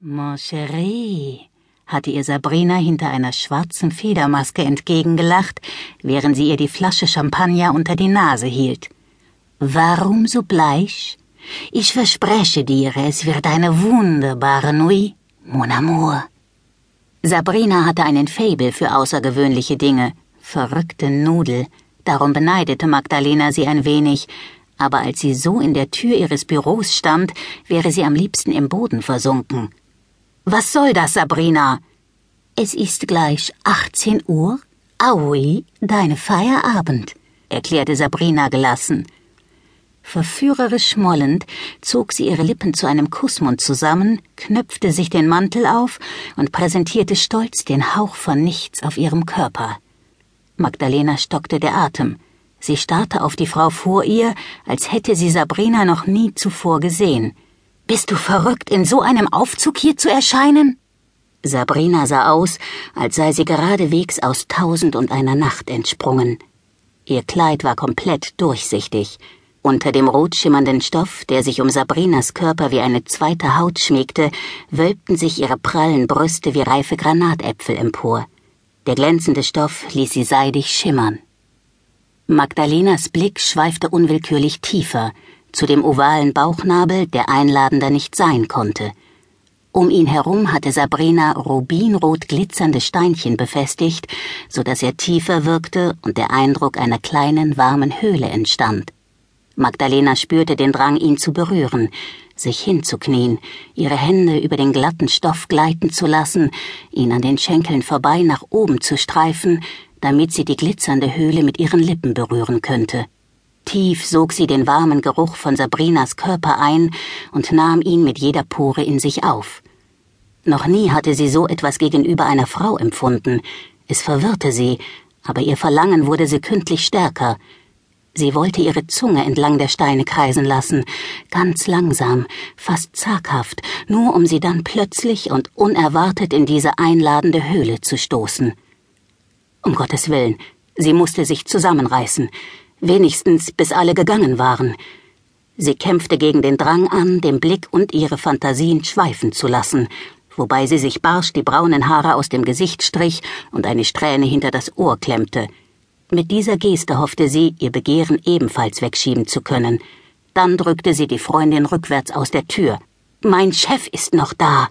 Mon chéri, hatte ihr Sabrina hinter einer schwarzen Federmaske entgegengelacht, während sie ihr die Flasche Champagner unter die Nase hielt. Warum so bleich? Ich verspreche dir, es wird eine wunderbare Nuit, mon amour. Sabrina hatte einen Fabel für außergewöhnliche Dinge, verrückte Nudel, darum beneidete Magdalena sie ein wenig, aber als sie so in der Tür ihres Büros stand, wäre sie am liebsten im Boden versunken. Was soll das, Sabrina? Es ist gleich 18 Uhr. Aui, deine Feierabend, erklärte Sabrina gelassen. Verführerisch schmollend zog sie ihre Lippen zu einem Kussmund zusammen, knöpfte sich den Mantel auf und präsentierte stolz den Hauch von nichts auf ihrem Körper. Magdalena stockte der Atem. Sie starrte auf die Frau vor ihr, als hätte sie Sabrina noch nie zuvor gesehen. Bist du verrückt, in so einem Aufzug hier zu erscheinen? Sabrina sah aus, als sei sie geradewegs aus Tausend und einer Nacht entsprungen. Ihr Kleid war komplett durchsichtig. Unter dem rot schimmernden Stoff, der sich um Sabrinas Körper wie eine zweite Haut schmiegte, wölbten sich ihre prallen Brüste wie reife Granatäpfel empor. Der glänzende Stoff ließ sie seidig schimmern. Magdalenas Blick schweifte unwillkürlich tiefer, zu dem ovalen Bauchnabel, der einladender nicht sein konnte. Um ihn herum hatte Sabrina rubinrot glitzernde Steinchen befestigt, so dass er tiefer wirkte und der Eindruck einer kleinen warmen Höhle entstand. Magdalena spürte den Drang, ihn zu berühren, sich hinzuknien, ihre Hände über den glatten Stoff gleiten zu lassen, ihn an den Schenkeln vorbei nach oben zu streifen, damit sie die glitzernde Höhle mit ihren Lippen berühren könnte. Tief sog sie den warmen Geruch von Sabrinas Körper ein und nahm ihn mit jeder Pore in sich auf. Noch nie hatte sie so etwas gegenüber einer Frau empfunden. Es verwirrte sie, aber ihr Verlangen wurde sekündlich stärker. Sie wollte ihre Zunge entlang der Steine kreisen lassen, ganz langsam, fast zaghaft, nur um sie dann plötzlich und unerwartet in diese einladende Höhle zu stoßen. Um Gottes Willen, sie musste sich zusammenreißen wenigstens bis alle gegangen waren. Sie kämpfte gegen den Drang an, den Blick und ihre Fantasien schweifen zu lassen, wobei sie sich barsch die braunen Haare aus dem Gesicht strich und eine Strähne hinter das Ohr klemmte. Mit dieser Geste hoffte sie, ihr Begehren ebenfalls wegschieben zu können. Dann drückte sie die Freundin rückwärts aus der Tür. Mein Chef ist noch da.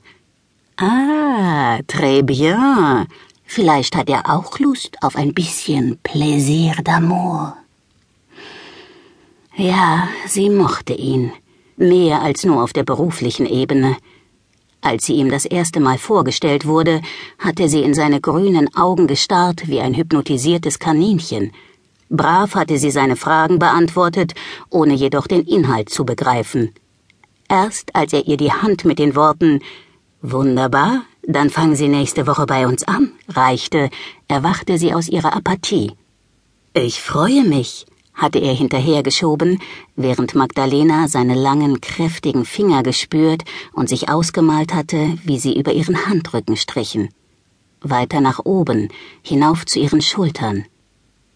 Ah, très bien. Vielleicht hat er auch Lust auf ein bisschen Plaisir d'amour. Ja, sie mochte ihn. Mehr als nur auf der beruflichen Ebene. Als sie ihm das erste Mal vorgestellt wurde, hatte sie in seine grünen Augen gestarrt wie ein hypnotisiertes Kaninchen. Brav hatte sie seine Fragen beantwortet, ohne jedoch den Inhalt zu begreifen. Erst als er ihr die Hand mit den Worten Wunderbar, dann fangen Sie nächste Woche bei uns an, reichte, erwachte sie aus ihrer Apathie. Ich freue mich, hatte er hinterhergeschoben, während Magdalena seine langen, kräftigen Finger gespürt und sich ausgemalt hatte, wie sie über ihren Handrücken strichen. Weiter nach oben, hinauf zu ihren Schultern.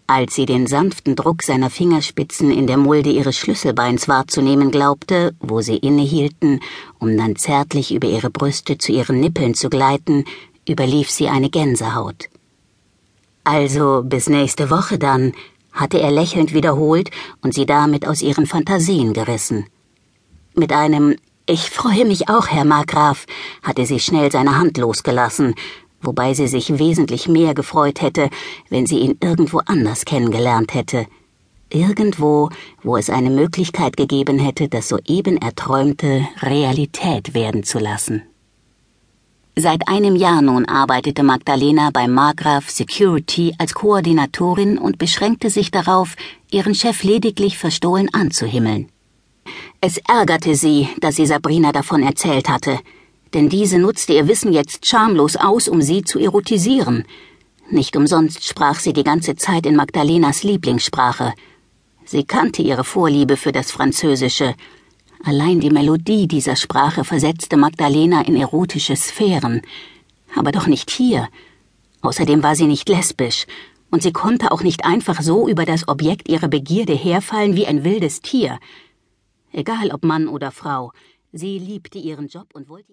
Als sie den sanften Druck seiner Fingerspitzen in der Mulde ihres Schlüsselbeins wahrzunehmen glaubte, wo sie innehielten, um dann zärtlich über ihre Brüste zu ihren Nippeln zu gleiten, überlief sie eine Gänsehaut. Also bis nächste Woche dann, hatte er lächelnd wiederholt und sie damit aus ihren Fantasien gerissen. Mit einem Ich freue mich auch, Herr Markgraf, hatte sie schnell seine Hand losgelassen, wobei sie sich wesentlich mehr gefreut hätte, wenn sie ihn irgendwo anders kennengelernt hätte. Irgendwo, wo es eine Möglichkeit gegeben hätte, das soeben Erträumte Realität werden zu lassen. Seit einem Jahr nun arbeitete Magdalena bei Margraf Security als Koordinatorin und beschränkte sich darauf, ihren Chef lediglich verstohlen anzuhimmeln. Es ärgerte sie, dass sie Sabrina davon erzählt hatte, denn diese nutzte ihr Wissen jetzt schamlos aus, um sie zu erotisieren. Nicht umsonst sprach sie die ganze Zeit in Magdalenas Lieblingssprache. Sie kannte ihre Vorliebe für das Französische, Allein die Melodie dieser Sprache versetzte Magdalena in erotische Sphären. Aber doch nicht hier. Außerdem war sie nicht lesbisch, und sie konnte auch nicht einfach so über das Objekt ihrer Begierde herfallen wie ein wildes Tier. Egal ob Mann oder Frau, sie liebte ihren Job und wollte